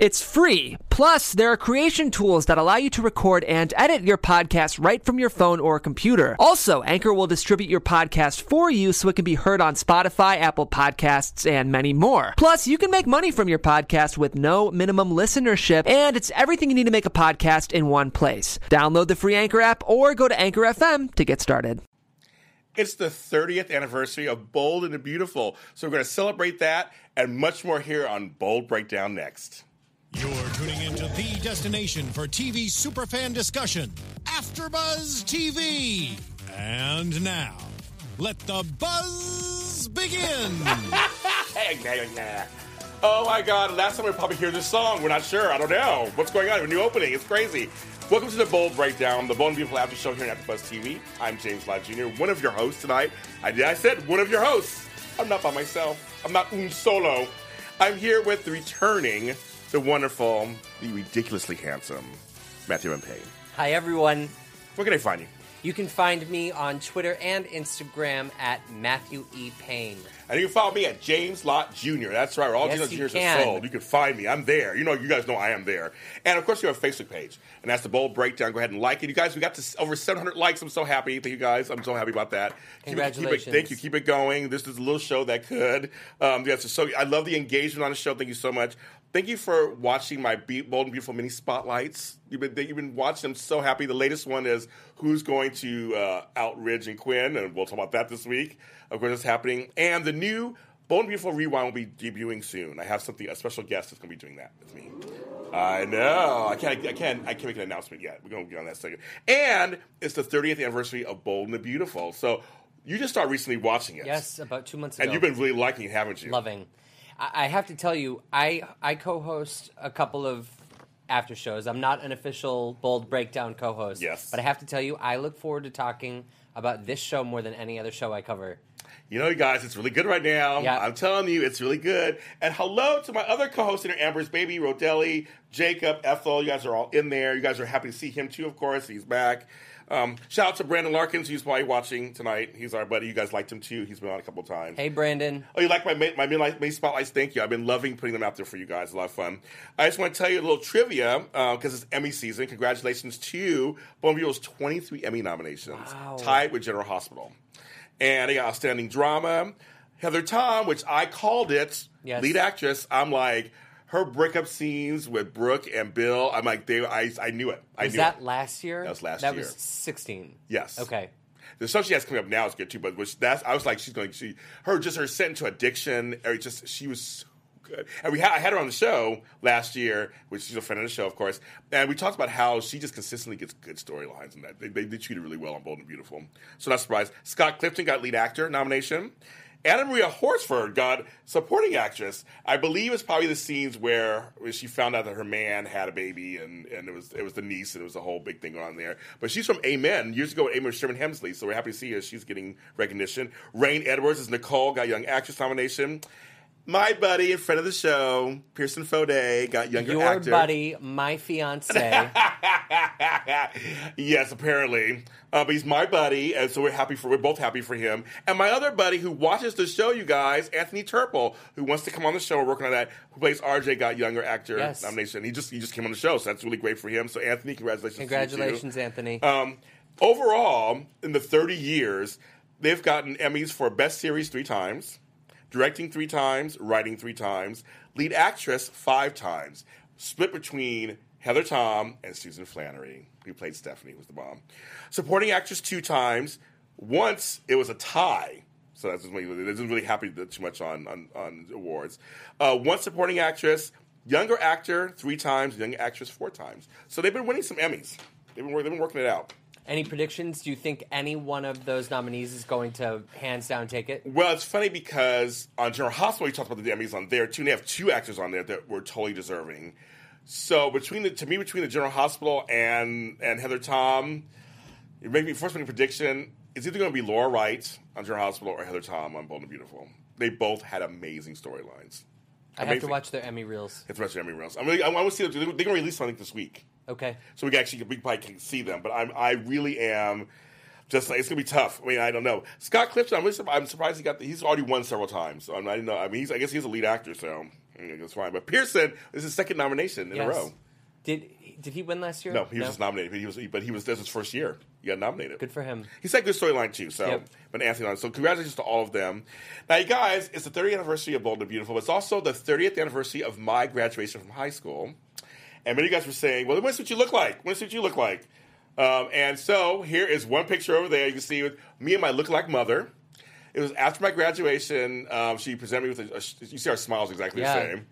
It's free. Plus, there are creation tools that allow you to record and edit your podcast right from your phone or computer. Also, Anchor will distribute your podcast for you so it can be heard on Spotify, Apple Podcasts, and many more. Plus, you can make money from your podcast with no minimum listenership, and it's everything you need to make a podcast in one place. Download the free Anchor app or go to Anchor FM to get started. It's the 30th anniversary of Bold and the Beautiful, so we're going to celebrate that and much more here on Bold Breakdown next. You're tuning into the destination for TV superfan discussion, AfterBuzz TV. And now, let the buzz begin. oh my God! Last time we probably hear this song. We're not sure. I don't know what's going on. A new opening. It's crazy. Welcome to the Bold Breakdown, the Bold and Beautiful After Show here on AfterBuzz TV. I'm James Lott Jr., one of your hosts tonight. I. I said one of your hosts. I'm not by myself. I'm not un solo. I'm here with the returning, the wonderful, the ridiculously handsome Matthew M. Paine. Hi, everyone. Where can I find you? You can find me on Twitter and Instagram at Matthew E. Paine. And you can follow me at James Lott Jr. That's right. All Yes, James Lott you Juniors are sold. You can find me. I'm there. You know, you guys know I am there. And of course, you have a Facebook page, and that's the Bold Breakdown. Go ahead and like it. You guys, we got to over 700 likes. I'm so happy. Thank you guys. I'm so happy about that. Keep it- Keep it, Congratulations. thank you. Keep it going. This is a little show that could. Um, yes, so I love the engagement on the show. Thank you so much. Thank you for watching my Be- Bold and Beautiful mini spotlights. You've been you've been watching them so happy. The latest one is who's going to uh, out Ridge and Quinn, and we'll talk about that this week. Of course, it's happening. And the new Bold and Beautiful Rewind will be debuting soon. I have something a special guest that's going to be doing that with me. I know. I can't. I can't. I can't make an announcement yet. We're going to get on that second. And it's the 30th anniversary of Bold and the Beautiful. So you just started recently watching it. Yes, about two months ago. And you've been really liking it, haven't you? loving. I, I have to tell you, I I co-host a couple of after shows. I'm not an official Bold Breakdown co-host. Yes. but I have to tell you, I look forward to talking about this show more than any other show I cover. You know, you guys, it's really good right now. Yeah. I'm telling you, it's really good. And hello to my other co-host in here, Amber's baby, Rodelli, Jacob, Ethel. You guys are all in there. You guys are happy to see him too, of course. He's back. Um, shout out to Brandon Larkins. He's probably watching tonight. He's our buddy. You guys liked him too. He's been on a couple times. Hey, Brandon. Oh, you like my my midnight May spotlights? Thank you. I've been loving putting them out there for you guys. A lot of fun. I just want to tell you a little trivia because it's Emmy season. Congratulations to Bonneville's 23 Emmy nominations, Wow. tied with General Hospital. And they got outstanding drama. Heather Tom, which I called it, Yes. lead actress. I'm like her breakup scenes with Brooke and Bill. I'm like they. I I knew it. I Was knew that it. last year? That was last That year. was 16. Yes. Okay. The stuff she has coming up now is good too, but which that's I was like she's going she her just her set into addiction or just she was so good. And we had I had her on the show last year, which she's a friend of the show, of course, and we talked about how she just consistently gets good storylines and that they, they, they treat her really well on Bold and Beautiful. So not surprised. Scott Clifton got lead actor nomination. Anna Maria Horsford got supporting actress. I believe it's probably the scenes where, where she found out that her man had a baby and, and it was it was the niece and it was a whole big thing going on there. But she's from Amen years ago with Amen Sherman Hemsley, so we're happy to see her. She's getting recognition. Reign Edwards is Nicole got Young Actress nomination. My buddy and friend of the show, Pearson Fode, got Younger Your Actor. buddy, my fiance. yes, apparently. Uh, but he's my buddy, and so we're happy for we're both happy for him. And my other buddy who watches the show, you guys, Anthony Turpel, who wants to come on the show. We're working on that. Who plays RJ, got younger actor Yes. nomination. He just he just came on the show, so that's really great for him. So Anthony, congratulations! to you. Congratulations, Anthony. Um, overall, in the 30 years, they've gotten Emmys for Best Series three times, directing three times, writing three times, lead actress five times, split between Heather Tom and Susan Flannery, who played Stephanie, was the bomb. Supporting actress two times. Once it was a tie. So that's really, it doesn't really happen too much on, on, on awards. Uh, one supporting actress, younger actor three times, young actress four times. So they've been winning some Emmys. They've been, they've been working it out. Any predictions? Do you think any one of those nominees is going to hands down take it? Well, it's funny because on General Hospital, we talked about the Emmys on there too, and they have two actors on there that were totally deserving. So between the to me between the General Hospital and and Heather Tom, it made me first make a prediction. It's either going to be Laura Wright on General Hospital or Heather Tom on Bold and Beautiful. They both had amazing storylines. I have to watch their Emmy reels. It's the rest of Emmy Reels. I'm really, I want to see them. They're going to release something this week. Okay. So we can actually we probably can see them. But I'm I really am just like it's gonna be tough. I mean, I don't know. Scott Clifton, I'm, really, I'm surprised he got. The, he's already won several times. So I'm, I didn't know. I mean, he's, I guess he's a lead actor, so that's fine. But Pearson is his second nomination in Yes. a row. Did did he win last year? No, he was just nominated, but he was, but he was. This his first year. He got nominated. Good for him. He's had good storyline too. So, Yep. but Anthony, so congratulations to all of them. Now, you guys, it's the 30th anniversary of Bold and Beautiful, but it's also the 30th anniversary of my graduation from high school. And many of you guys were saying, "Well, what's what you look like? What's what you look like?" Um, and so here is one picture over there. You can see with me and my look-alike mother. It was after my graduation. Um, she presented me with a, a. You see our smiles exactly Yeah. the same.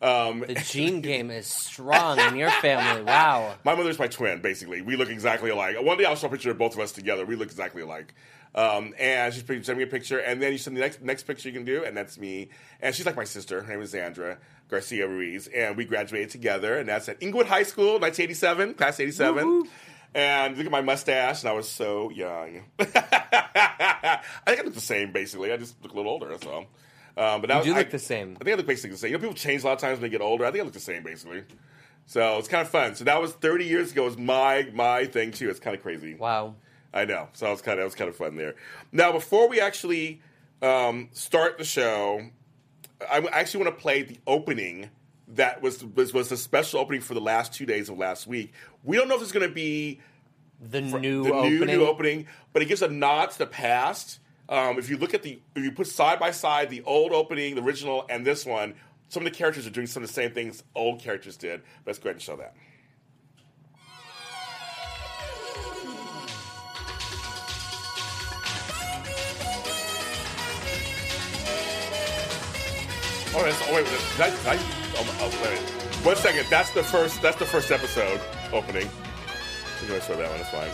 Um, The gene game is strong in your family. Wow. My mother's my twin, basically. We look exactly alike. One day I'll show a picture of both of us together. We look exactly alike. Um, and she's sent me a picture, and then you send the next next picture you can do, and that's me. And she's like my sister. Her name is Sandra Garcia Ruiz, and we graduated together, and that's at Inglewood High School, 1987, class 87. And look at my mustache, and I was so young. I think I look the same, basically. I just look a little older, that's all. Um, but You do was- look I- the same. I think I look basically the same. You know, people change a lot of times when they get older. I think I look the same, basically. So it's kind of fun. So that was 30 years ago. Was my my thing too. It's kind of crazy. Wow. I know. So it was kind of it was kind of fun there. Now, before we actually um, start the show, I actually want to play the opening that was was was the special opening for the last two days of last week. We don't know if it's going to be The new the opening. new new opening, but it gives a nod to the past. Um, if you look at the, if you put side by side the old opening, the original, and this one, some of the characters are doing some of the same things old characters did. Let's go ahead and show that. Oh, that's, oh wait, I, did oh, oh, wait, one second. That's the first. That's the first episode opening. I'm gonna show that one. It's fine.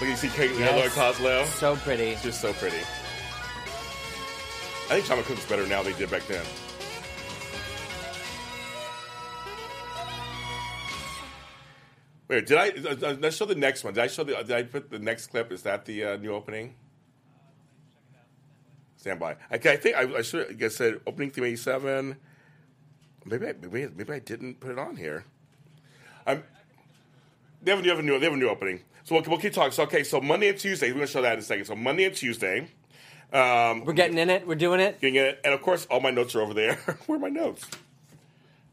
Look, you see Kate Yes. Koslow. So pretty. Just so pretty. I think John McCook's better now than they did back then. Wait, did I? uh, uh, Let's show the next one. Did I show the? Did I put the next clip? Is that the uh, new opening? Stand by. Okay, I think I, I should. I said opening theme eighty seven. Maybe I, maybe maybe I didn't put it on here. I'm. They have a new, have a new, they have a new opening. So we'll, we'll keep talking. So okay, so Monday and Tuesday, we're gonna show that in a second. So Monday and Tuesday, um, We're getting in it. We're doing it. getting it, and of course, all my notes are over there. where are my notes?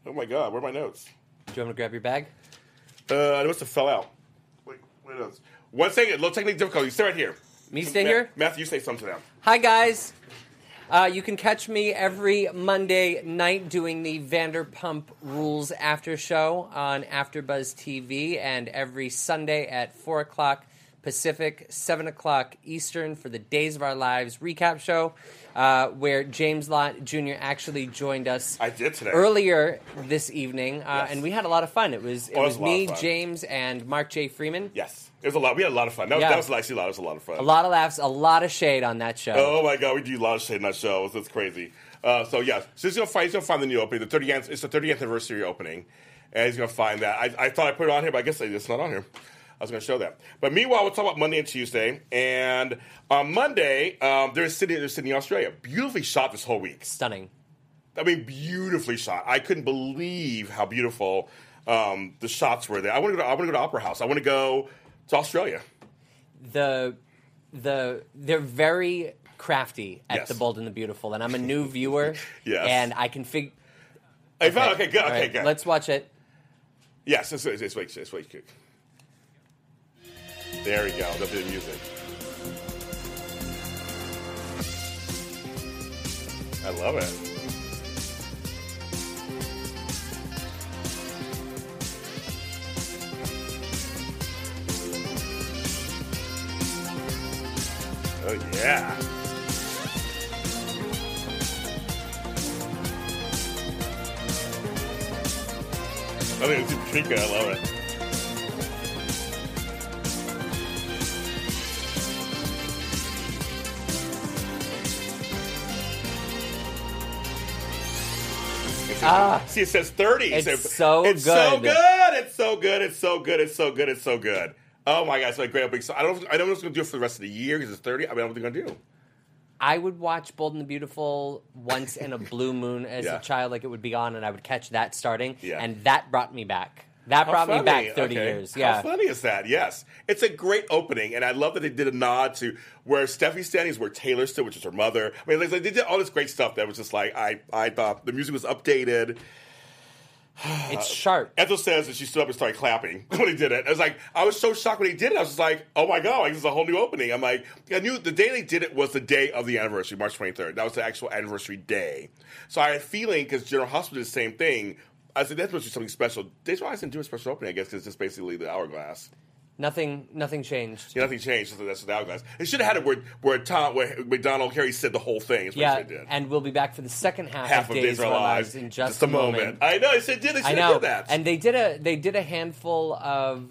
Oh my god, where are my notes? Do you want me to grab your bag? Uh, they must have fell out. Wait, wait, notes. One second, low technical difficulty. Stay right here. Me stay Ma- here? Matthew, you say something to them. Hi, guys. Uh, you can catch me every Monday night doing the Vanderpump Rules after show on AfterBuzz TV, and every Sunday at four o'clock Pacific, seven o'clock Eastern for the Days of Our Lives recap show, uh, where James Lott Jr. actually joined us. I did today. earlier this evening, uh, Yes. and we had a lot of fun. It was it it was was a lot of me, fun. James, and Mark J. Freeman. Yes, it was a lot. We had a lot of fun. That, was- Yeah. that was actually a lot. It was a lot of fun. A lot of laughs, a lot of shade on that show. Oh my god, we do a lot of shit in that show. It's, it's crazy. Uh, so yeah, so he's gonna find he's gonna find the new opening. The 30th it's the 30th anniversary opening, and he's gonna find that. I, I thought I put it on here, but I guess it's not on here. I was gonna show that. But meanwhile, we'll talk about Monday and Tuesday. And on Monday, um, there's Sydney, there's Sydney, Australia. Beautifully shot this whole week. Stunning. I mean, beautifully shot. I couldn't believe how beautiful um, the shots were there. I want to go. To, I want to go to Opera House. I want to go to Australia. the the they're very crafty at Yes. the bold and the beautiful and i'm a new viewer Yes. and i can figure okay, good. Okay, good. let's watch it Yes, it's, it's, it's, it's, good. There we go. The music. I love it. Oh yeah. I think it's Paprika. I love it. Ah. See, it says 30. It's so it's so good. good. It's so good. It's so good. It's so good. It's so good. Oh my gosh, like great opening. So I don't. I don't know what's going to do it for the rest of the year because it's 30. I mean, what they're going to do. i would watch bold and the beautiful once in a blue moon as Yeah. a child like it would be on and i would catch that starting Yeah. and that brought me back That How brought me funny. back 30 Okay. years. Yeah. How funny is that? Yes. It's a great opening, and I love that they did a nod to where Steffy's standing is where Taylor stood, which is her mother. I mean, like, they did all this great stuff that was just like, I, I thought the music was updated. It's sharp. Ethel says that she stood up and started clapping when he did it. I was like, I was so shocked when he did it. I was just like, oh my god, like, this is a whole new opening. I'm like, I knew the day they did it was the day of the anniversary, March 23rd. That was the actual anniversary day. So I had a feeling because General Hospital did the same thing. I said that must be something special. Days Rise didn't do a special opening, I guess, because it's just basically the hourglass. Nothing nothing changed. Yeah, nothing changed. So that's the hourglass. It should have had it where where Tom, where Macdonald Carey said the whole thing. Is what Yeah, did. and we'll be back for the second half, half of of Days Days of Our Lives in just, a moment. I know. It said did. They I should know, have did that. and they did a they did a handful of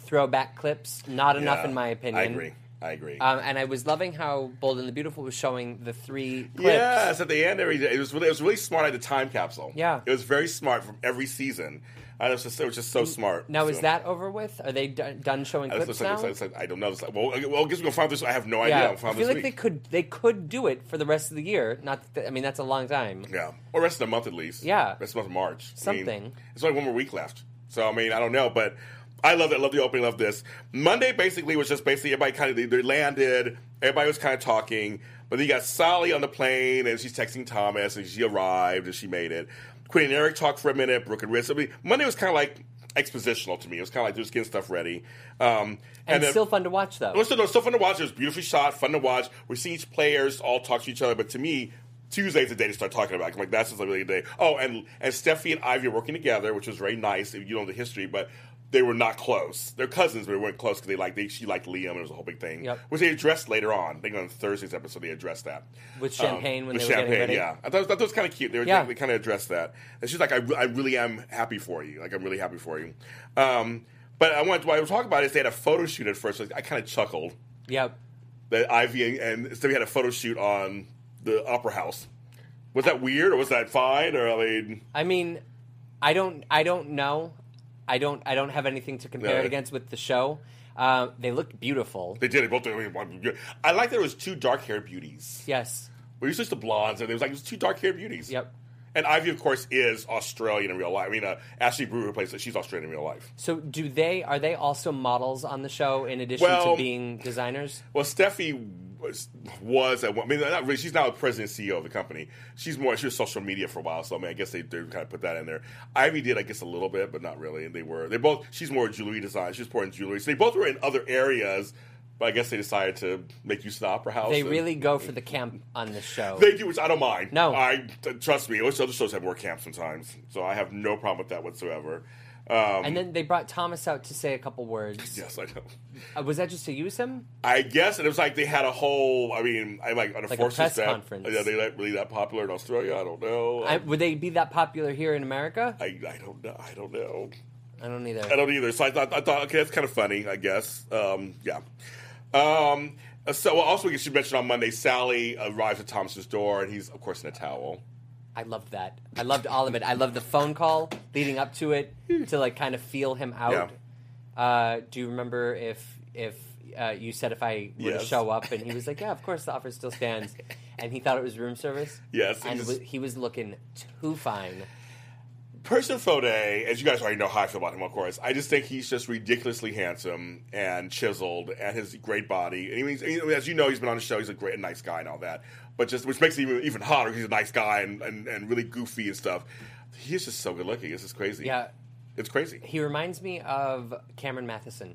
throwback clips. Not enough, Yeah, in my opinion. I agree. I agree. Um, and I was loving how Bold and the Beautiful was showing the three clips. Yes, at the end, every it was really, it was really smart at the time capsule. Yeah. it was very smart from every season. It was just it was just so smart. Now is that over with? Are they done, done showing clips just- now? like- like- I don't know. Like, well, I- well, I guess we're gonna find this. I have no idea. yeah, I'll find I feel like week. they could they could do it for the rest of the year. Not, that, I mean that's a long time. Yeah, or rest of the month at least. Yeah. rest of the month of March. I mean, Something. it's only one more week left, so I mean, I don't know, but I love it. I love the opening. Love this. Monday basically was just basically everybody kind of they, they landed. Everybody was kind of talking, but then you got Sally on the plane and she's texting Thomas and she arrived and she made it. Quinn and Eric talked for a minute. Brooke and Riz. I mean, Monday was kind of like expositional to me. It was kind of like just getting stuff ready. Um, And, then- still fun to watch though. it was still, no, still fun to watch. It was beautifully shot, fun to watch. We're seeing each players all talk to each other, but to me, Tuesday's the day to start talking about. it. I'm like, that's just a really good day. Oh, and and Steffy and Ivy are working together, which was very nice. if You know the history, but they were not close. They're cousins, but they weren't close because they like they she liked Liam. and It was a whole big thing, Yep. which they addressed later on. I think on Thursday's episode they addressed that With champagne when with they were getting champagne. ready? Yeah, I thought, I thought that was kind of cute. They, were, Yeah. they, kind of addressed that. And she's like, I, I really am happy for you. Like I'm really happy for you. Um, but I want what I was talking about is they had a photo shoot at first. Like, I kind of chuckled Yep. that Ivy and, and we had a photo shoot on the Opera House. Was that weird or was that fine? Or I mean, I mean, I don't I don't know. I don't I don't have anything to compare Yeah. it against with the show. Uh, they looked beautiful. they did it both. I, mean, one- I like that it was two dark haired beauties. Yes. We used to blondes, and it was like it was two dark haired beauties. Yep. And Ivy, of course, is Australian in real life. I mean, uh, Ashleigh Brewer plays it. She's Australian in real life. So do they are they also models on the show in addition Well- to being designers? Well, Steffy was, was at one. I mean, not really. She's now the president and CEO of the company. She's more. She was social media for a while, so I mean, I guess they, they kind of put that in there. Ivy did, I guess, a little bit, but not really. And they were. They both. She's more jewelry design. She's more in jewelry. So they both were in other areas, but I guess they decided to make use of the opera house. They and- really go for the camp on this show. They do, which I don't mind. No. I trust me. Most other shows have more camp sometimes, so I have no problem with that whatsoever. Um, and then they brought Thomas out to say a couple words. yes, I know. Uh, was that just to use him? I guess, and it was like they had a whole. I mean, I like on a Like a press that. conference. Yeah, they like really that popular in Australia. I don't know. I, would they be that popular here in America? I, I don't know. I don't know. I don't either. I don't either. So I thought, I thought, okay, that's kind of funny. I guess. Um, yeah. Um, so well, also, we should mention on Monday, Sally arrives at Thomas's door, and he's of course in a towel. I loved that. I loved all of it. I loved the phone call leading up to it to like kind of feel him out. Uh, do you remember if if uh, you said if I were to Yes. show up and he was like, yeah, of course the offer still stands, and he thought it was room service. Yes, and he was looking too fine. Pearson Fode, as you guys already know how I feel about him, of course. I just think he's just ridiculously handsome and chiseled, and his great body. And he's, I mean, as you know, he's been on the show. He's a great, nice guy, and all that. But just which makes him even, even hotter. He's a nice guy and, and, and really goofy and stuff. He's just so good looking. It's just crazy. Yeah, it's crazy. he reminds me of Cameron Mathison,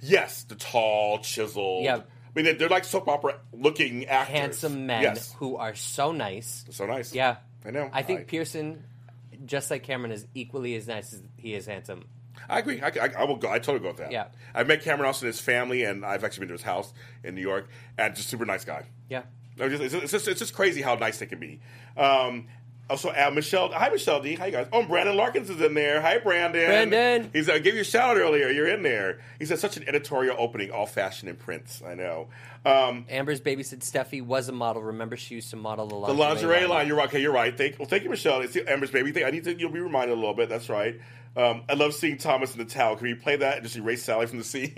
Yes, the tall, chiseled. Yeah. I mean, they're, they're like soap opera looking actors. handsome men Yes, who are so nice. so nice. Yeah, I know. I think I- Pearson, just like Cameron, is equally as nice as he is handsome. I agree. I, I, I will go. I totally go with that. Yeah. I've met Cameron Austin and his family, and I've actually been to his house in New York, and just super nice guy. Yeah. It's just, it's just, it's just crazy how nice they can be. Um, also, uh, Michelle. Hi, Michelle D. Hi, you guys. Oh, and Brandon Larkins is in there. Hi, Brandon. Brandon. He's. I gave you a shout out earlier. You're in there. He said such an editorial opening, all fashion and prints. I know. Um, Amber's babysit Steffy was a model. Remember, she used to model the the lingerie, lingerie line. You're right. Okay, you're right. Thank, well, thank you, Michelle. It's Amber's baby thing. I need to. You'll be reminded a little bit. That's right. Um, I love seeing Thomas in the towel. Can we play that and just erase Sally from the scene?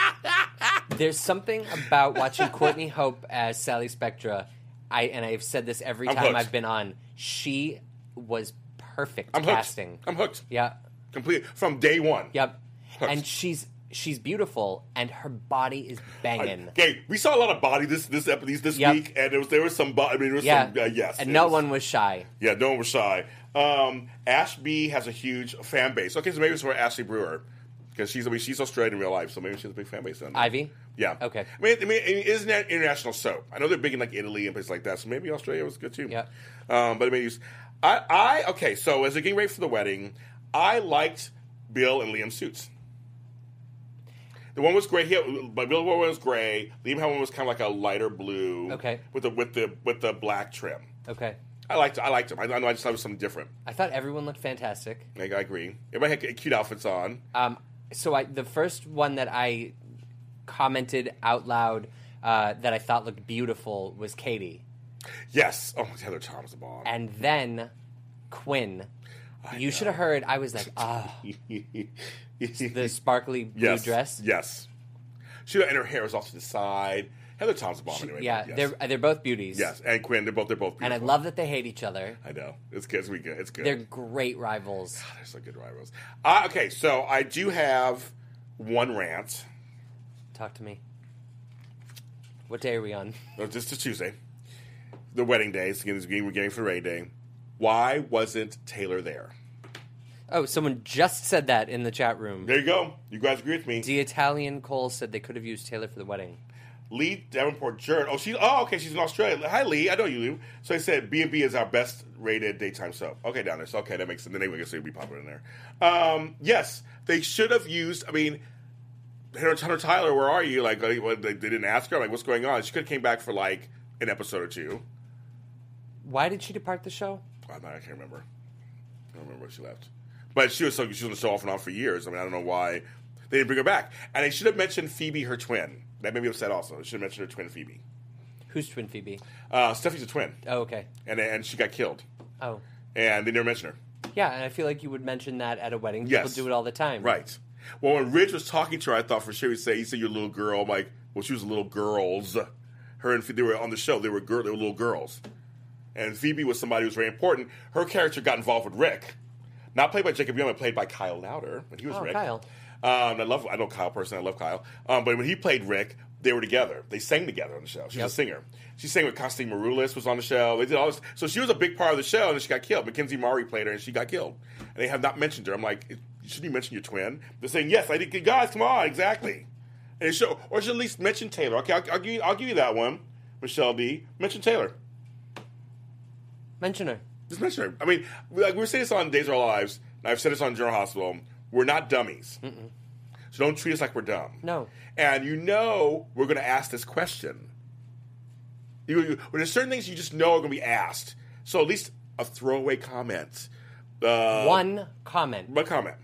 There's something about watching Courtney Hope as Sally Spectra. I and I've said this every I'm time hooked. I've been on. She was perfect I'm hooked. casting. I'm hooked. Yeah, complete from day one. Yep. And she's she's beautiful, and her body is banging. Okay, we saw a lot of body this this episode this Yep. week, and there was there was some body. I mean, there was yeah. some uh, yes, And no was- one was shy. Yeah, no one was shy. Um, Ash B has a huge fan base. Okay, so maybe it's for Ashleigh Brewer because she's I mean she's Australian in real life, so maybe she has a big fan base. On. Ivy. Yeah. Okay. I mean, I mean, isn't that international soap? I know they're big in like Italy and places like that, so maybe Australia was good too. Yeah. Um, but I mean, I, I okay. So as they're getting ready for the wedding, I liked Bill and Liam's suits. The one was gray. He had, but one was gray. Liam had one was kind of like a lighter blue. Okay. With the with the with the black trim. Okay. I liked I liked him. I, I know I just thought it was something different. I thought everyone looked fantastic. I, I agree. Everybody had cute outfits on. Um, so I the first one that I commented out loud uh, that I thought looked beautiful was Katie, Yes. Oh, Heather Tom's the bomb. and then Quinn. You should have heard. I was like, ah, the the sparkly blue yes, dress. Yes. She and her hair was off to the side. Heather Tom's the bomb. Anyway, yeah, yes. they're they're both beauties. yes, and Quinn. They're both they're both. and I love that they hate each other. I know it's good. It's good. It's good. They're great rivals. They're so good rivals. Uh, okay, so I do have one rant. Talk to me. What day are we on? No, just to Tuesday. The wedding day. It's getting, we're getting for the wedding day. Why wasn't Taylor there? Oh, someone just said that in the chat room. There you go. You guys agree with me. The Italian Cole said they could have used Taylor for the wedding. Lee Davenport Jern. Oh, she's oh okay. She's in Australia. Hi Lee, I know you, Lou. So I said B and B is our best rated daytime soap. Okay, down there. So okay, that makes sense. Then they guess they'd be popular in there. Um, yes, they should have used. I mean, Hunter, Tylo, where are you? Like, they, they didn't ask her. Like, what's going on? She could have came back for like an episode or two. Why did she depart the show? I'm not, I can't remember. I don't remember where she left. But she was so she was on the show off and on for years. I mean, I don't know why they didn't bring her back. And they should have mentioned Phoebe, her twin. That made me upset. Also, they should have mentioned her twin Phoebe. Who's Twin Phoebe? Uh, Steffy's a twin. Oh, okay. and and she got killed, Oh, and they never mentioned her. yeah. And I feel like you would mention that at a wedding. Yes. People do it all the time. Right. Well, when Ridge was talking to her, I thought for sure he'd say, "He said you're a little girl." I'm like, well, she was a little girls. Her and Phoebe, they were on the show. They were girl. They were little girls, and Phoebe was somebody who was very important. Her character got involved with Rick, not played by Jacob Young, but played by Kyle Lowder when he was Oh, Rick. Kyle. Um, I love. I know Kyle personally. I love Kyle. Um, but when he played Rick, they were together. They sang together on the show. She's Yep. a singer. She sang with Constantine Maroulis was on the show. They did all this. So she was a big part of the show, and then she got killed. MacKenzie Mauzy played her, and she got killed. And they have not mentioned her. I'm like, shouldn't you mention your twin? They're saying yes. I did. Guys, come on, exactly. And show, or should at least mention Taylor. Okay, I'll, I'll give you. I'll give you that one, Michelle D. Mention Taylor. Mention her. Just mention her. I mean, like we were saying this on Days of Our Lives, and I've said this on General Hospital. We're not dummies. So don't treat us like we're dumb. No. And you know we're going to ask this question. You, you, when there's certain things you just know are going to be asked. So at least a throwaway comment. Uh, One comment. One comment.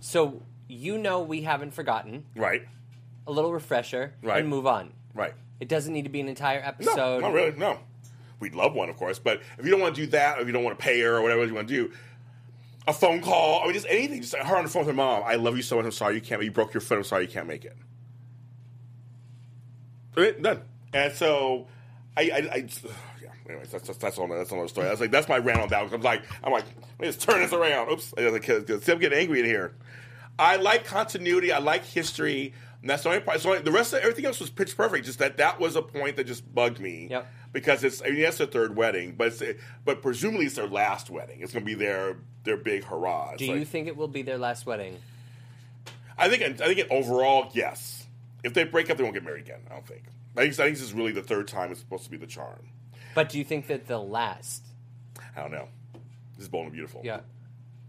So you know we haven't forgotten. Right. A little refresher Right. and move on. Right. It doesn't need to be an entire episode. No, not really. No. We'd love one, of course. But if you don't want to do that, or if you don't want to pay her, or whatever you want to do, a phone call, I mean, just anything. Just her on the phone with her mom. I love you so much. I'm sorry you can't. You broke your foot. I'm sorry you can't make it. Okay, Done. And so, I, I, I yeah. Anyways, that's that's, all that's all. That's another story. That's like that's my rant on that. I'm like, I'm like, let me just turn this around. Oops, because I'm getting angry in here. I like continuity. I like history. And that's the only part. So the rest of everything else was pitch perfect. Just that that was a point that just bugged me. Yep. Because it's I mean it's their third wedding, but it's, but presumably it's their last wedding. It's going to be their their big hurrah. It's Do like- you think it will be their last wedding? I think I think it overall yes. If they break up, they won't get married again. I don't think. I think, I think this is really the third time it's supposed to be the charm. But do you think that they'll last? I don't know. This is bold and beautiful. Yeah.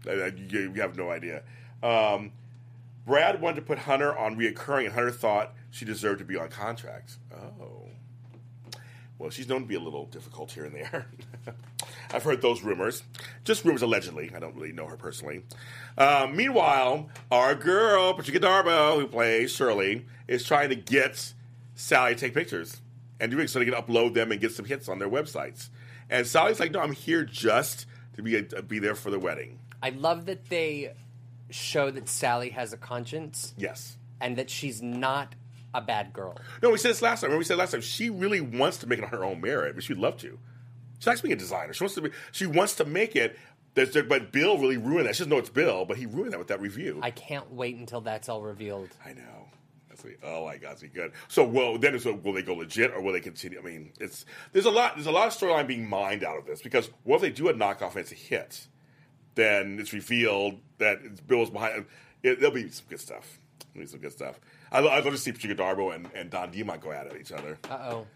I- I- you, you have no idea. Um, Brad wanted to put Hunter on reoccurring, and Hunter thought she deserved to be on contract. Oh. Well, she's known to be a little difficult here and there. I've heard those rumors. Just rumors allegedly. I don't really know her personally. Um, meanwhile, our girl, Patricia Darbo, who plays Shirley, is trying to get Sally to take pictures and doing so they can upload them and get some hits on their websites. And Sally's like, no, I'm here just to be, a, be there for the wedding. I love that they show that Sally has a conscience Yes. and that she's not a bad girl. No, we said this last time. Remember we said last time she really wants to make it on her own merit, but she'd love to. She likes being a designer. She wants to be. She wants to make it, there, but Bill really ruined that. She doesn't know it's Bill, but he ruined that with that review. I can't wait until that's all revealed. I know. That's like, oh my god, it's good. So, well, then it's will they go legit or will they continue? I mean, it's there's a lot there's a lot of storyline being mined out of this because what if they do a knockoff and it's a hit? Then it's revealed that it's Bill's behind. It, there'll be some good stuff. There'll be some good stuff. I, I'd love to see Patricia Darbo and, and Don Diamont go at it each other. Uh oh.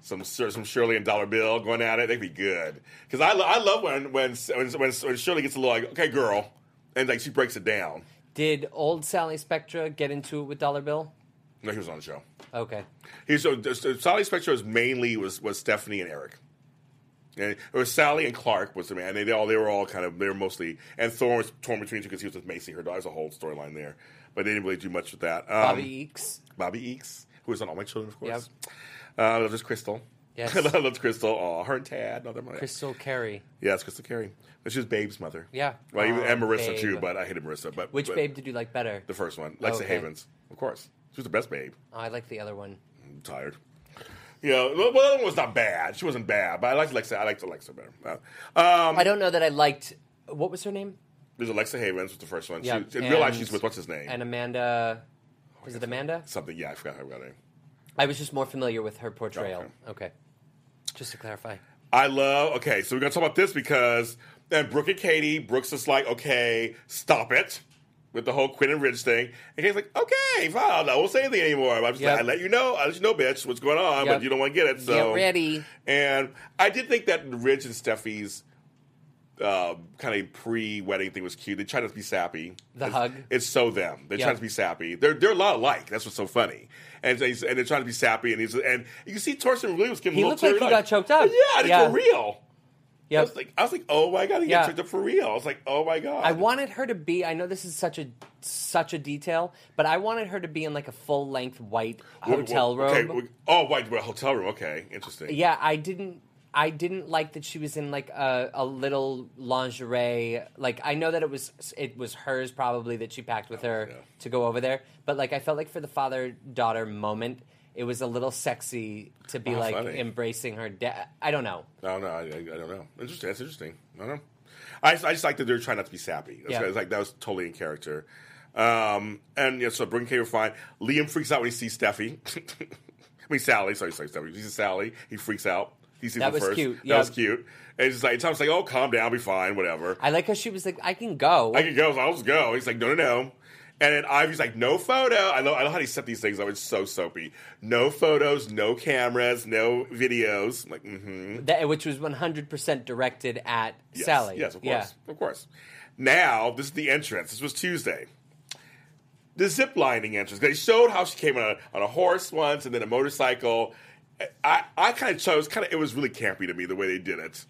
Some some Shirley and Dollar Bill going at it. They'd be good because I, lo- I love when when when when when Shirley gets a little like okay girl and like she breaks it down. Did old Sally Spectra get into it with Dollar Bill? No, he was on the show. Okay. He's so, so Sally Spectra was mainly was was Stephanie and Eric. And it was Sally and Clark was the man. They, they all they were all kind of they were mostly and Thorne was torn between two because he was with Macy. Her daughter's a whole storyline there, but they didn't really do much with that. Um, Bobbie Eakes. Bobbie Eakes, who was on All My Children, of course. Yep. Uh, I love this Krystal. Yes. I love Krystal. Oh, her and Tad. No, they're Krystal Carey. Yeah, it's Krystal Carey. But she was Babe's mother. Yeah. Well, Oh, and Marissa Babe. too, but I hated Marissa. But Which but babe did you like better? The first one, Lexa Okay. Havins, of course. She was the best Babe. Oh, I like the other one. I'm tired. You know, well, the other one was not bad. She wasn't bad, but I liked Alexa. I liked Alexa better. Uh, um, I don't know that I liked. What was her name? There's Alexa Havins was the first one. Yeah, she, in real life, she's with what's his name? And Amanda. Oh, was it Amanda? Something. Yeah, I forgot her name. I was just more familiar with her portrayal. Okay. Okay. Just to clarify. I love. Okay, so we're gonna talk about this because then Brooke and Katie. Brooks is like, okay, stop it. With the whole Quinn and Ridge thing, and Katie's like, "Okay, fine, I won't say anything anymore. I'm just Yep. like, I let you know, I let you know, bitch, what's going on, Yep. but you don't want to get it. So Get ready. And I did think that Ridge and Steffy's uh, kind of pre-wedding thing was cute. They tried not to be sappy. The it's, hug. It's so them. They're Yep. trying to be sappy. They're they're a lot alike. That's what's so funny. And they, and they're trying to be sappy. And he's and you see Thorsten really was giving He a little looked like he got choked up. Yeah, Yeah. for real. Yeah, I was like, I was like, oh my god, he Yeah. got choked up for real. I was like, oh my god. I wanted her to be. I know this is such a such a detail, but I wanted her to be in like a full length white hotel well, okay, oh, white hotel room. Okay, interesting. Yeah, I didn't. I didn't like that she was in like a, a little lingerie. Like I know that it was it was hers probably that she packed with her yeah. to go over there. But like I felt like for the father daughter moment, it was a little sexy to be Oh, like funny. embracing her dad. I don't know. I don't know. I, I, I don't know. Interesting. That's interesting. I don't know. I just, I just like that they're trying not to be sappy. That's Yeah. it's like that was totally in character. Um, and yeah, so Kate were fine. Liam freaks out when he sees Steffy. I mean Sally. Sorry, sorry, Steffy. He sees Sally. He freaks out. He sees That was first. cute, That yeah. was cute. And it's just like Tom's like, oh, calm down, be fine, whatever. I like how she was like, I can go. I can go. So I'll just go. He's like, no, no, no. And then Ivy's like, no photo. I love, I love how he set these things up. It's so soapy. No photos, no cameras, no videos. I'm like, mm-hmm. that, which was one hundred percent directed at Yes, Sally. Yes, of Yeah. course. Of course. Now, this is the entrance. This was Tuesday. The zip lining entrance. They showed how she came on a, on a horse once and then a motorcycle. I, I kind of chose, kind of, it was really campy to me the way they did it.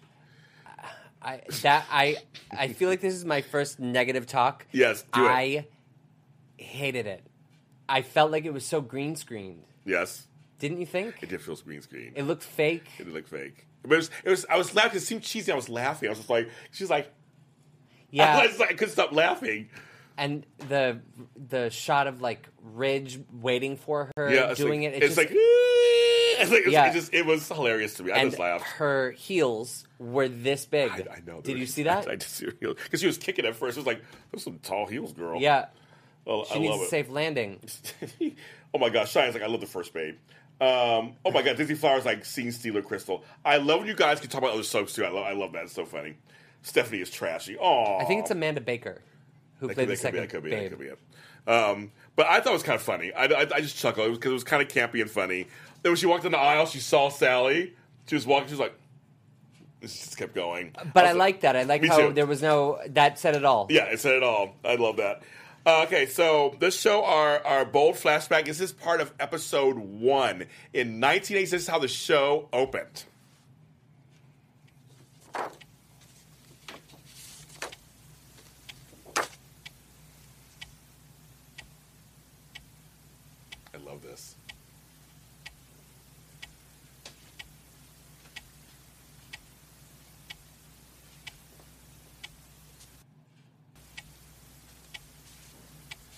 I that I I feel like this is my first negative talk. Yes, do it. I hated it. I felt like it was so green screened. Yes, Didn't you think? it did feel green screen. It looked fake. It did look fake. But it was, it was I was laughing. It seemed cheesy. I was laughing. I was just like, she's like, I, Yeah, was like, I couldn't stop laughing. and the the shot of like Ridge waiting for her Yeah, doing like, it. It's just, like, it's like, it was, Yeah. it just, it was hilarious to me. I and just laughed. her heels were this big. I, I know. Did you see that? I, I did see her heels because she was kicking at first. It was like those some tall heels, girl. yeah, oh, she I needs a it. safe landing. oh my gosh, Shine's like I love the first babe. Um, oh my god, Disney Flowers like scene stealer crystal. I love when you guys can talk about other soaps too. I love, I love that. It's so funny. Stephanie is trashy. Oh, I think it's Amanda Baker who that played could, the that could be, second that could be, babe. that could be it. Um, but I thought it was kind of funny. I, I, I just chuckled because it was kind of campy and funny. Then when she walked in the aisle, she saw Sally. She was walking. She was like, this just kept going. But I was like that. I like how too. there was no that said it all. Yeah, it said it all. I love that. Uh, okay, so this show, our, our bold flashback, is this part of episode one. In 1986, this is how the show opened. I love this.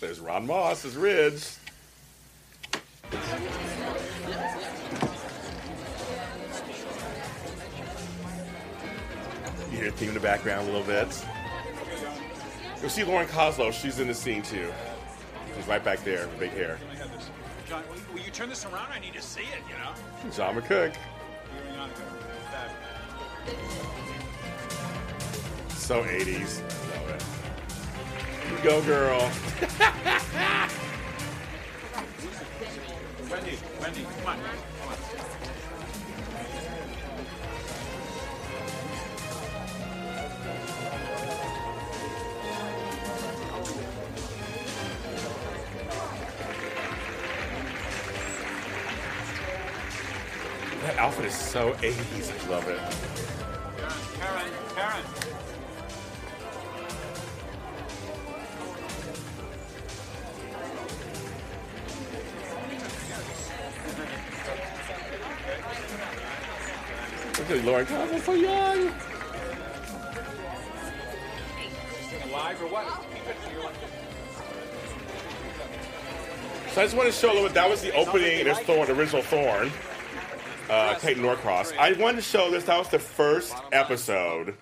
There's Ron Moss as Ridge. You hear the theme in the background a little bit. You'll see Lauren Koslow. She's in the scene too. She's right back there, big hair. John, will you, turn this around? I need to see it, you know? John McCook. Moving on to that. So 80s. Love it. You go, girl. Wendy, Wendy, come on. Come on. That outfit is so 80s. I love it. Karen, Karen. Look at Lauren Koslow, so young. Live or what? So I just want to show a little bit. That was the opening. There's Thorne, the original Thorne. Uh, Clayton Norcross. I wanted to show this. That was the first episode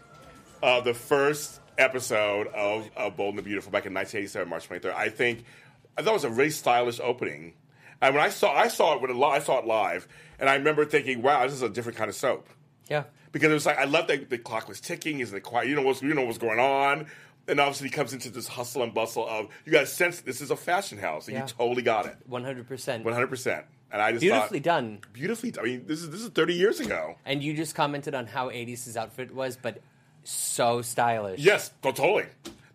of the first episode of, of Bold and the Beautiful back in 1987, March 23rd. I think I thought it was a really stylish opening. And when I saw I saw it with a li- I saw it live, and I remember thinking, "Wow, this is a different kind of soap." Yeah. because it was like I love that the clock was ticking. Is the quiet? You know what's you know what's going on, and obviously he comes into this hustle and bustle of you got a sense this is a fashion house, and Yeah. you totally got it, 100%. one hundred percent. And I just Beautifully thought, done. beautifully. I mean, this is this is thirty years ago. And you just commented on how 80s his outfit was, but so stylish. Yes, to- totally.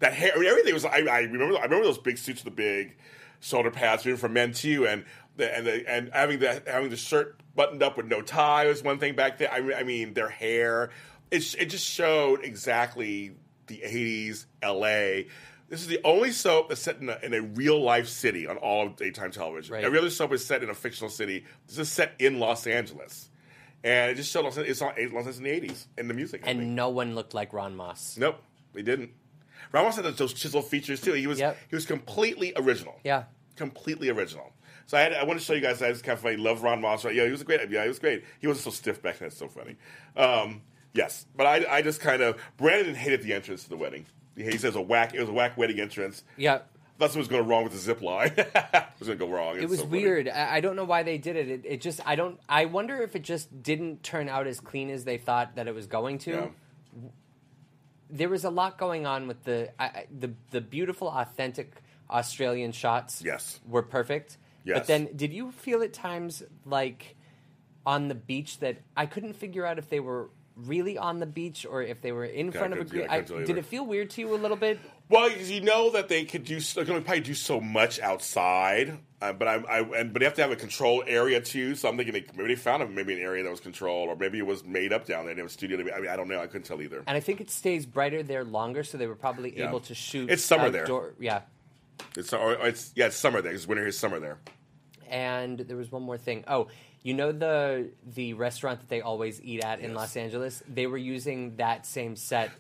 That hair, I mean, everything was. I, I remember. I remember those big suits with the big shoulder pads, even for men too, and the, and the, and having the having the shirt buttoned up with no tie was one thing back then. I, mean- I mean, their hair. It it just showed exactly the '80s LA. This is the only soap that's set in a, in a real life city on all of daytime television. Right. Every other soap is set in a fictional city. This is set in Los Angeles, and it just showed Los Angeles, it's on Los Angeles in the '80s in the music. I think. And no one looked like Ron Moss. Nope, they didn't. Ron Moss had those chisel features too. He was Yep. he was completely original. Yeah. completely original. So I, had, I want to show you guys. I just kind of funny. Love Ron Moss. Right? Yeah, he was a great. Yeah, he was great. He wasn't so stiff back then. It's so funny. Um, yes, but I, I just kind of Brandon hated the entrance to the wedding. He says a whack. It was a whack wedding entrance. Yeah. That's what was going wrong with the zip line. it was going to go wrong. It was so weird. I, I don't know why they did it. it. It just, I don't, I wonder if it just didn't turn out as clean as they thought that it was going to. Yeah. There was a lot going on with the, I- the, the beautiful, authentic Australian shots. Yes. Were perfect. Yes. But then, did you feel at times like on the beach that I couldn't figure out if they were really on the beach or if they were in front of a group? yeah, I couldn't tell did either. it feel weird to you a little bit? Well, you know that they could do. They're going to probably do so much outside, uh, but I, I and but they have to have a control area too. So I'm thinking they, maybe they found a, maybe an area that was controlled, or maybe it was made up down there. and It was studio. I mean, I don't know. I couldn't tell either. And I think it stays brighter there longer, so they were probably Yeah. able to shoot. It's summer there. Yeah. It's or it's yeah, it's summer there. It's winter. It's summer there. And there was one more thing. Oh, you know the the restaurant that they always eat at in Yes. Los Angeles? They were using that same set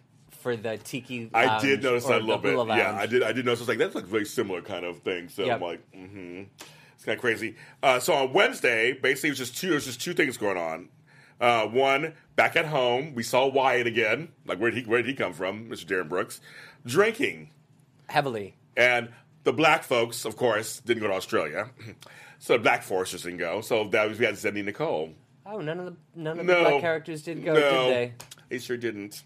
for the Tiki. I Lounge did notice or that a the little bit. Hula Yeah, Lounge. I did. I did notice. I was like, that's like very similar kind of thing. So Yep. I'm like, mm-hmm. It's kind of crazy. Uh, so on Wednesday, basically, it was just two. It was just two things going on. Uh, one, back at home, we saw Wyatt again. Like, where did he where did he come from, Mr. Darin Brooks? Drinking, Heavily. and the black folks, of course, didn't go to Australia. So the black Forresters didn't go. So that was we had Zende Nicole. Oh, none of the none of No. the black characters did go, no, did they? They sure didn't.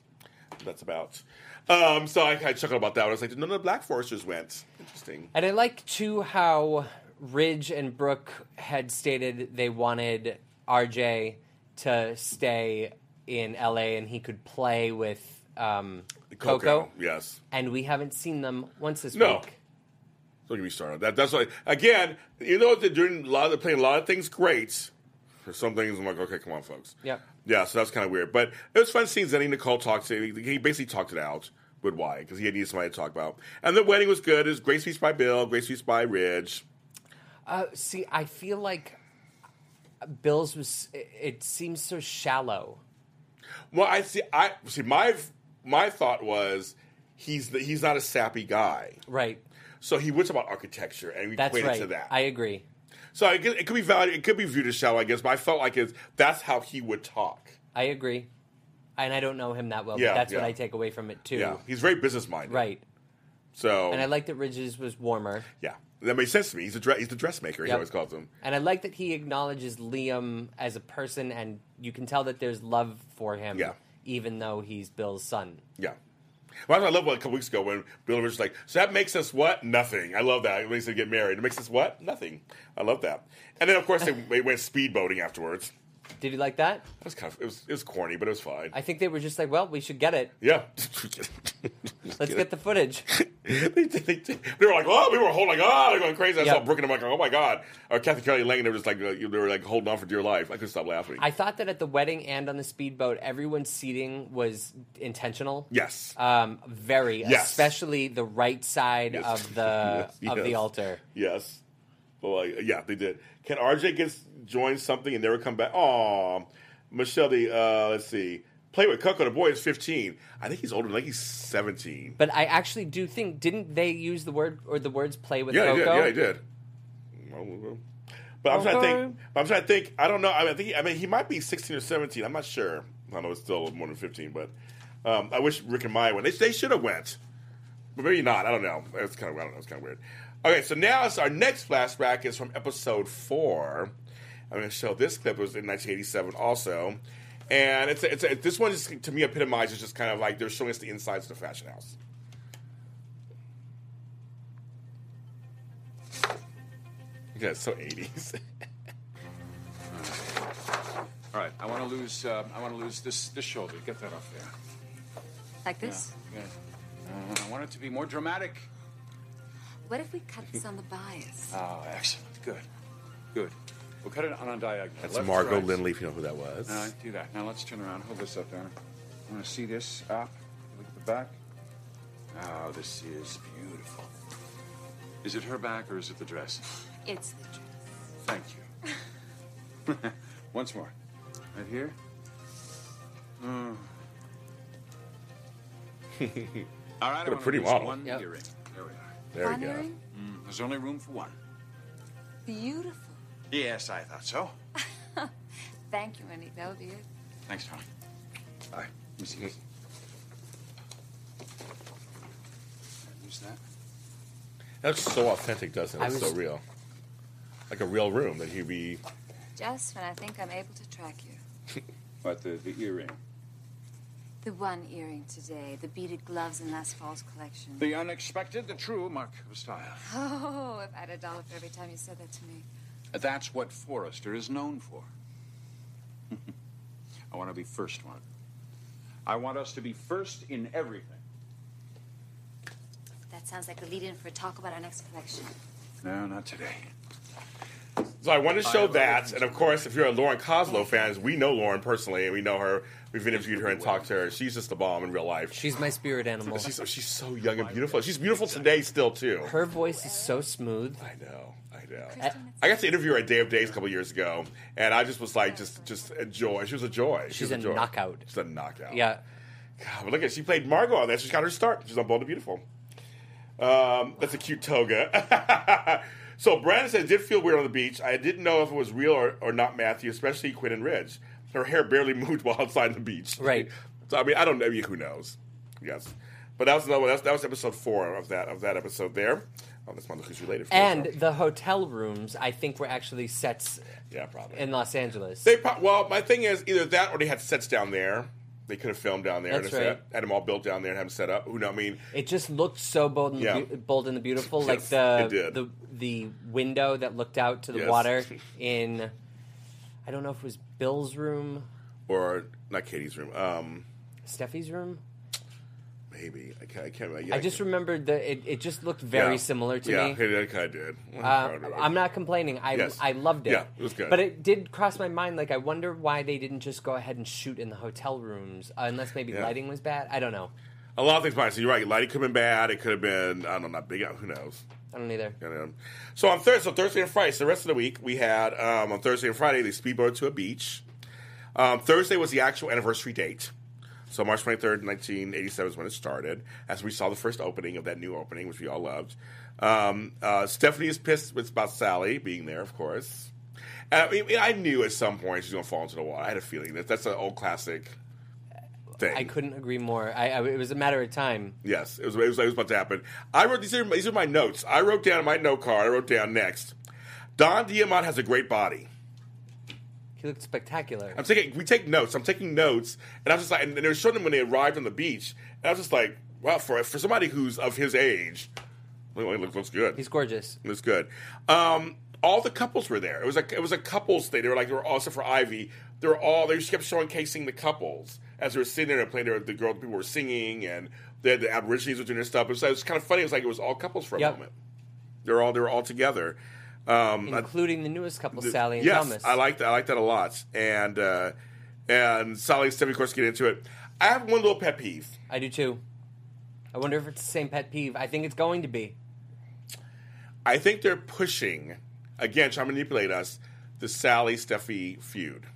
That's about. Um, so I kind of chuckled about that. I was like, none of the black Forresters went. Interesting. And I like too how Ridge and Brooke had stated they wanted RJ to stay in LA and he could play with um, Coco. Yes. And we haven't seen them once this No. week. Don't get me started. On that, that's why. Again, you know what they're doing. A lot. They're playing a lot of things great. For some things, I'm like, okay, come on, folks. Yeah. Yeah. So that's kind of weird. But it was fun seeing Zende Nicole talk to. He basically talked it out with why because he had needed somebody to talk about. And the wedding was good. It was great speech by Bill. Great speech by Ridge. Uh, see, I feel like Bill's was. It, it seems so shallow. Well, I see. I see. My my thought was he's the, he's not a sappy guy. Right. So he was about architecture, and we That's equated right. to that. I agree. so it could, it could be valid. It could be viewed as shallow, I guess. But I felt like it's, that's how he would talk. I agree. And I don't know him that well, Yeah, but that's what. I take away from it too. Yeah, he's very business minded. Right. So And I like that Ridges was warmer. yeah, that makes sense to me. He's a dre- he's the dressmaker. He always calls him. And I like that he acknowledges Liam as a person, and you can tell that there's love for him, Yeah. even though he's Bill's son. Yeah. Well, I love what a couple weeks ago when Bill was like, "So that makes us what? Nothing." I love that. It makes us get married. It makes us what? Nothing. I love that. And then of course they, they went speedboating afterwards. Did you like that? It was kind of it was it was corny, but it was fine. I think they were just like, well, we should get it. yeah. Let's get the footage. they, they, they, they were like, oh, we were holding on, they're going crazy. I Yep. saw Brooke and I'm like, oh my god. Or Kathy Kelly Lang, they were just like, uh, they were like holding on for dear life. I couldn't stop laughing. I thought that at the wedding and on the speedboat, everyone's seating was intentional. yes. Um, very, Yes. especially the right side Yes. of the Yes, of the altar. Yes. Well, like, yeah, they did. Can RJ get join something and never come back? Oh, Michelle. The uh, let's see. Play with Coco. The boy is fifteen. I think he's older. I think he's seventeen. But I actually do think didn't they use the word or the words "play with yeah, he Coco"? Yeah, he did. But I'm trying to think. But I'm trying to think. I don't know. I, mean, I think. I mean, he might be sixteen or seventeen. I'm not sure. I know. It's still more than fifteen. But um, I wish Rick and Maya went. They, they should have went. But maybe not. I don't know. It's kind of. I don't know. It's kind of weird. Okay, so now it's our next flashback is from episode four. I'm going to show this clip. It was in 1987 also, and it's a, it's a, this one just to me epitomizes just kind of like they're showing us the insides of the fashion house. Yeah, it's so 80s. All right, I want to lose. Uh, I want to lose this this shoulder. Get that off there. Like this? Yeah. Uh, I want it to be more dramatic. What if we cut this on the bias? Oh, excellent. Good. Good. We'll cut it on a diagonal. That's Left, Margot right. Lynley, if you know who that was. All right, do that. Now let's turn around. Hold this up there. I want to see this up. Look at the back. Oh, this is beautiful. Is it her back or is it the dress? It's the dress. Thank you. Once more. Right here. Mm. All right, I Got a wanna pretty lose model. One Yep. earring. There we are. There One we go. Mm, There's only room for one. Beautiful. Yes, I thought so. Thank you, Annie. That'll be it. Thanks, Tom. Bye. Let me see this. Use that. That's so authentic, doesn't it? It's was- so real. Like a real room that he'd be. Just when I think I'm able to track you. But the, the earring. The one earring today, the beaded gloves in last fall's collection. The unexpected, the true mark of style. Oh, if I had a dollar for every time you said that to me. That's what Forrester is known for. I want to be first one. I want us to be first in everything. That sounds like a lead in for a talk about our next collection. No, not today. So I wanted to show that, and of course, if you're a Lauren Koslow fans, we know Lauren personally, and we know her. We've interviewed her and talked to her. She's just a bomb in real life. She's my spirit animal. She's she's so young and beautiful. She's beautiful today still too. Her voice is so smooth. I know, I know. I got to interview her at Day of Days a couple years ago, and I just was like, just just a joy. She was a joy. She She's was a joy. knockout. She's a knockout. Yeah. God, but look at she played Margot on that. She's got her start. She's on Bold and Beautiful. Um, that's a cute toga. so Brandon said, it did feel weird on the beach. I didn't know if it was real or, or not Matthew, especially Quinn and Ridge. Her hair barely moved while outside the beach. Right. So I mean, I don't know. Who knows? Yes. But that was another one. That was, that was episode four of that of that episode there. Oh, that's my Lucas related. And the hotel rooms, I think, were actually sets yeah, probably. in Los Angeles. They pro- well, my thing is either that or they had sets down there. They could have filmed down there. That's and a set, had them all built down there and had them set up. Who know? I mean, It just looked so bold and, Yeah. bold and the beautiful, Yes, like it the did. the the window that looked out to the Yes. water in. I don't know if it was Bill's room, or not Katie's room. Um, Steffy's room. Maybe I can't. I, can't yeah, I just remembered that it, it just looked very yeah. similar to yeah, me. Yeah, it kind of did. Uh, I'm not complaining. I Yes. I loved it. Yeah, it was good. But it did cross my mind. Like I wonder why they didn't just go ahead and shoot in the hotel rooms, uh, unless maybe lighting was bad. I don't know. A lot of things might. So you're right. Lighting could have been bad. It could have been. I don't know. Not big. Who knows? I don't either. So on Thursday, so Thursday and Friday, so the rest of the week, we had um, on Thursday and Friday they speedboat to a beach. Um, Thursday was the actual anniversary date. So March 23rd, 1987 is when it started, as we saw the first opening of that new opening, which we all loved. Um, uh, Stephanie is pissed with, about Sally being there, of course. And I, mean, I knew at some point she's going to fall into the water. I had a feeling that that's an old classic. thing. I couldn't agree more. I, I, it was a matter of time. Yes, it was, it was. It was about to happen. I wrote these are these are my notes. I wrote down my note card. I wrote down next. Don Diamont has a great body. He looked spectacular. I'm taking. We take notes. I'm taking notes, and I was just like, and they were showing them when they arrived on the beach, and I was just like, wow, for for somebody who's of his age, it looks, looks good. He's gorgeous. Was good. Um, all the couples were there. It was like it was a couples thing. They were like they were also for Ivy. They were all they just kept showcasing the couples as they were sitting there and playing. There, the girl people were singing and the, the Aborigines were doing their stuff. It was, it was kind of funny. It was like it was all couples for a Yep. moment. They were all they were all together. Um, I- Including the newest couple, the- Sally and yes, Thomas. I like that. I like that a lot. And uh, and Sally and Steffy, of course, get into it. I have one little pet peeve. I do too. I wonder if it's the same pet peeve. I think it's going to be. I think they're pushing again, trying to manipulate us. The Sally Steffy feud.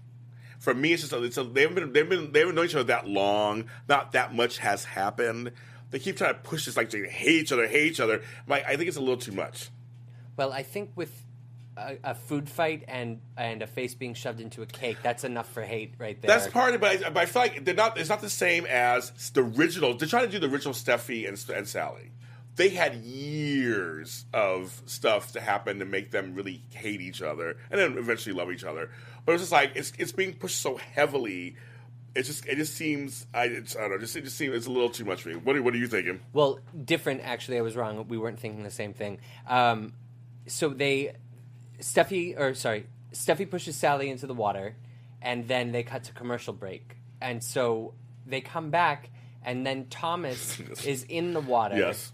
For me, it's just it's a, they haven't been they've been they haven't known each other that long. Not that much has happened. They keep trying to push this like they hate each other, hate each other. Like I think it's a little too much. Well, I think with a, a food fight and and a face being shoved into a cake, that's enough for hate right there. That's part of it, but I, but I feel like they're not. It's not the same as the original. They're trying to do the original Steffy and, and Sally. They had years of stuff to happen to make them really hate each other, and then eventually love each other. But it's just like it's it's being pushed so heavily. It's just it just seems I, it's, I don't know. Just it just seems it's a little too much for me. What are, what are you thinking? Well, different. Actually, I was wrong. We weren't thinking the same thing. Um, so they, Steffy, or sorry, Steffy pushes Sally into the water, and then they cut to commercial break. And so they come back, and then Thomas is in the water. Yes.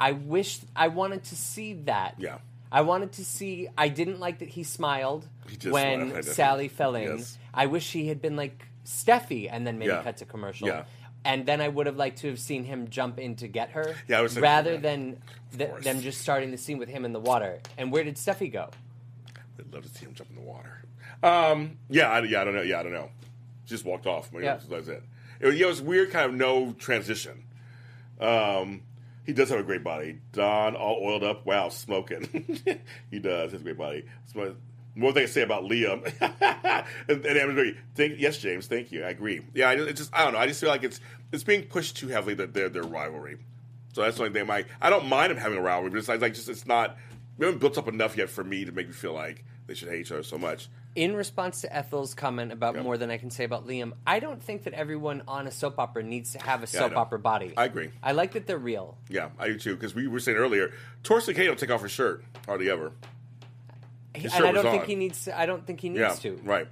I wish I wanted to see that. Yeah. I wanted to see. I didn't like that he smiled He when Sally fell in. Yes. I wish he had been like Steffy, and then maybe Yeah. cut to commercial. Yeah. And then I would have liked to have seen him jump in to get her, Yeah, I was rather that. than th- them just starting the scene with him in the water. And where did Steffy go? I'd love to see him jump in the water. Um, yeah, I, yeah, I don't know. Yeah, I don't know. Just walked off. Maybe Yeah. That was it. It was, yeah, it was weird, kind of no transition. Um, he does have a great body. Don, all oiled up. Wow, smoking. he does. He has a great body. More thing to say about Liam. and, and everybody, thank, yes, James, thank you. I agree. Yeah, I, it just I don't know. I just feel like it's it's being pushed too heavily that their their rivalry. So that's the only thing. My I don't mind him having a rivalry, but it's like, like just it's not. We haven't built up enough yet for me to make me feel like they should hate each other so much. In response to Ethel's comment about Yep. more than I can say about Liam, I don't think that everyone on a soap opera needs to have a Yeah, soap opera body. I agree. I like that they're real. Yeah, I do too. Because we were saying earlier, Thorsten Kaye don't take off his shirt hardly ever. His and I shirt was don't think on. he needs to. I don't think he needs Yeah, to. right.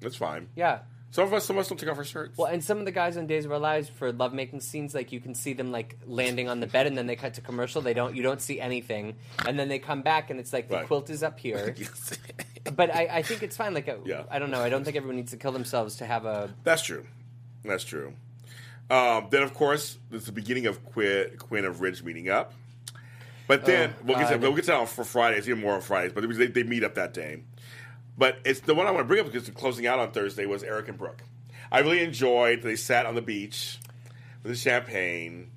That's fine. Yeah. Some of us, some of us don't take off our shirts. Well, and some of the guys on Days of Our Lives for lovemaking scenes, like you can see them like landing on the bed, and then they cut to commercial. They don't, you don't see anything, and then they come back, and it's like the Right. quilt is up here. Yes. but I, I think it's fine. Like, uh, Yeah. I don't know. I don't think everyone needs to kill themselves to have a. That's true. That's true. Um, then, of course, there's the beginning of Quinn, Quinn of Ridge meeting up. But then Oh, we'll get to, we'll get to that on for Fridays, even more on Fridays. But they, they meet up that day. But it's the one I want to bring up because closing out on Thursday was Eric and Brooke. I really enjoyed. They sat on the beach with the champagne,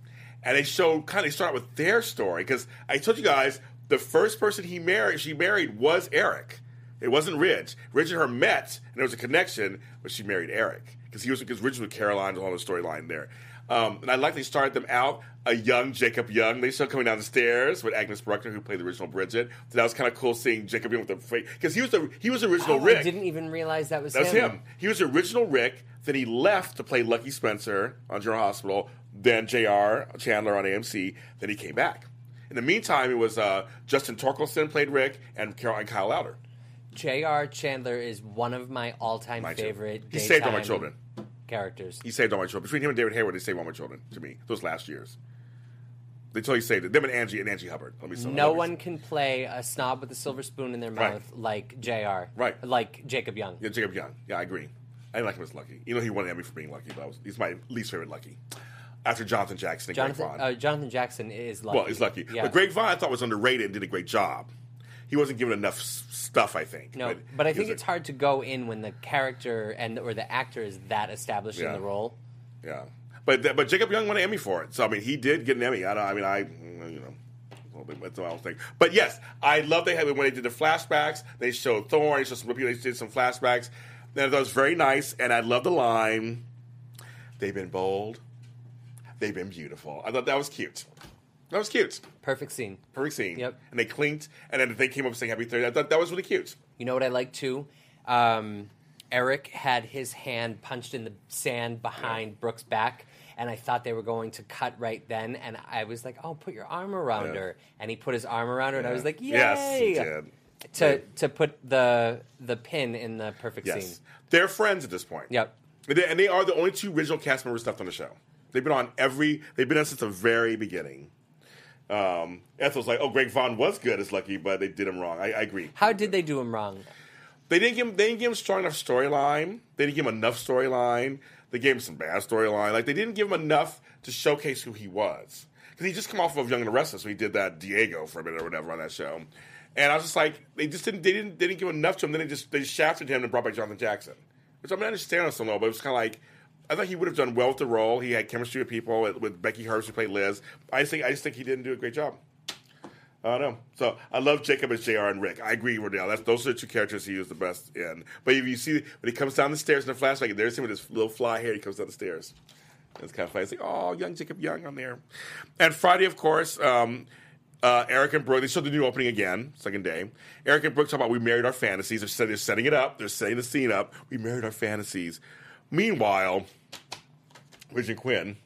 and they showed kind of they start with their story because I told you guys the first person he married, she married, was Eric. It wasn't Ridge. Ridge and her met, and there was a connection, but she married Eric because he was because Ridge was with Caroline, the whole storyline there. Um, and I like they started them out a young Jacob Young. They saw coming down the stairs with Agnes Bruckner, who played the original Bridget. So that was kind of cool seeing Jacob Young with the fake. because he was the he was the original Oh, Rick. I didn't even realize that was That's him. him. He was the original Rick. Then he left to play Lucky Spencer on General Hospital. Then J.R. Chandler on AMC. Then he came back. In the meantime, it was uh, Justin Torkildsen played Rick and Carol and Kyle Lowder. J.R. Chandler is one of my all-time My favorite. He saved all my children. Characters. He saved all my children. Between him and David Hayward, they saved all my children to me those last years. They totally saved it. Them and Angie and Angie Hubbard. Let me say- No let me- one can play a snob with a silver spoon in their Right. mouth like Jr. Right. Like Jacob Young. Yeah, Jacob Young. Yeah, I agree. I didn't like him as Lucky. You know, he won an Emmy for being Lucky, but I was, he's my least favorite Lucky. After Jonathan Jackson and Jonathan, Greg Vaughn. uh, Jonathan Jackson is lucky. Well, he's lucky. Yeah. But Greg Vaughn, I thought was underrated and did a great job. He wasn't given enough s- stuff, I think. No, but I think it's a- hard to go in when the character and or the actor is that established Yeah. in the role. Yeah, but th- but Jacob Young won an Emmy for it. So I mean, he did get an Emmy. I, don't, I mean, I you know. bit, That's what I was thinking. But yes, I love they had when they did the flashbacks. They showed Thorne. They showed some. They did some flashbacks. And that was very nice. And I love the line. They've been bold. They've been beautiful. I thought that was cute. That was cute. Perfect scene. Perfect scene. Yep. And they clinked, and then they came up saying happy 30. I thought that was really cute. You know what I like too? Um, Eric had his hand punched in the sand behind Brooke's back, and I thought they were going to cut right then. And I was like, "Oh, put your arm around Yeah. her." And he put his arm around her, and I was like, "Yay!" Yes, he did. To to put the the pin in the perfect Yes. scene. They're friends at this point. Yep. And they, and they are the only two original cast members left on the show. They've been on every. They've been on since the very beginning. Um, Ethel's like, oh, Greg Vaughn was good as Lucky, but they did him wrong. I, I agree. How did they do him wrong? They didn't give him. They didn't give him strong enough storyline. They didn't give him enough storyline. They gave him some bad storyline. Like they didn't give him enough to showcase who he was. Because he just come off of Young and the Restless, so he did that Diego for a minute or whatever on that show. And I was just like, they just didn't. They didn't. They didn't give enough to him. Then they just they shafted him and brought back Jonathan Jackson, which I mean I understand on some level, but it was kind of like. I thought he would have done well with the role. He had chemistry with people with, Becky Herbst who played Liz. I just think I just think he didn't do a great job. I don't know. So I love Jacob as Jr. and Rick. I agree with That's those are the two characters he was the best in. But if you see when he comes down the stairs in the flashback, there's him with his little fly hair. He comes down the stairs. It's kind of funny. It's like, oh, young Jacob Young on there. And Friday, of course, um, uh, Eric and Brooke. They showed the new opening again, second day. Eric and Brooke talk about we married our fantasies. They're, they're setting it up. They're setting the scene up. We married our fantasies. Meanwhile, Ridge and Quinn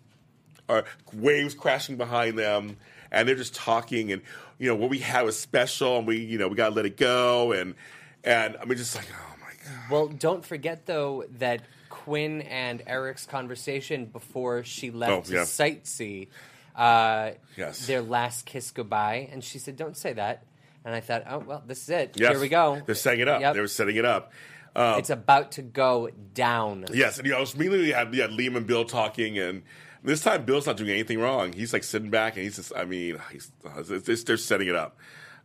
are waves crashing behind them, and they're just talking, and you know what we have is special, and we you know we gotta let it go, and and I mean just like oh my god, Well, don't forget though that Quinn and Eric's conversation before she left Oh, to yeah. sightsee, uh, Yes. their last kiss goodbye, and she said, "Don't say that." And I thought, "Oh well, this is it. Yes. Here we go." They're setting it up. Yep. They were setting it up. Um, it's about to go down. Yes, and you know, immediately you had, you had Liam and Bill talking, and this time Bill's not doing anything wrong. He's like sitting back, and he's just, I mean, he's, it's, it's, they're setting it up.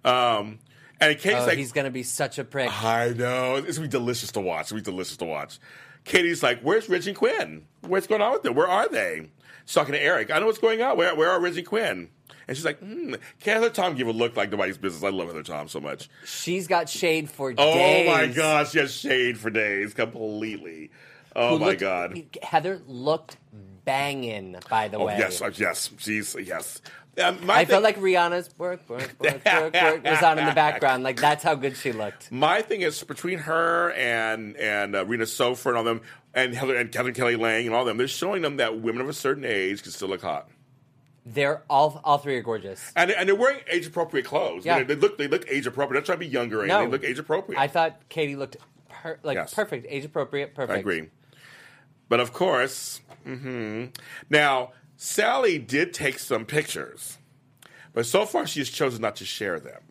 Um, and Katie's Oh, like, he's gonna be such a prick. I know. It's gonna be delicious to watch. It's gonna be delicious to watch. Katie's like, "Where's and Quinn? What's going on with them? Where are they?" She's talking to Eric. I know what's going on. Where Where are and Quinn? And she's like, hmm. "Can Heather Tom give a look like nobody's business?" I love Heather Tom so much. She's got shade for days. Oh days. my gosh, she has shade for days completely. Oh Who my looked- god. Heather looked banging. By the Oh way, yes, uh, yes, she's yes. Um, my I thing- felt like Rihanna's work, work, work, work, work was on in the background. Like that's how good she looked. My thing is between her and and uh, Rena Sofer and all them, and Heather and Kevin Kelly Lang and all them, they're showing them that women of a certain age can still look hot. They're all all three are gorgeous. And, and they're wearing age appropriate clothes. Yeah. You know, they look they look age appropriate. They're trying to be younger. or No. They look age appropriate. I thought Katie looked per- like Yes. perfect, age appropriate, perfect. I agree. But of course, hmm now Sally did take some pictures, but so far she has chosen not to share them.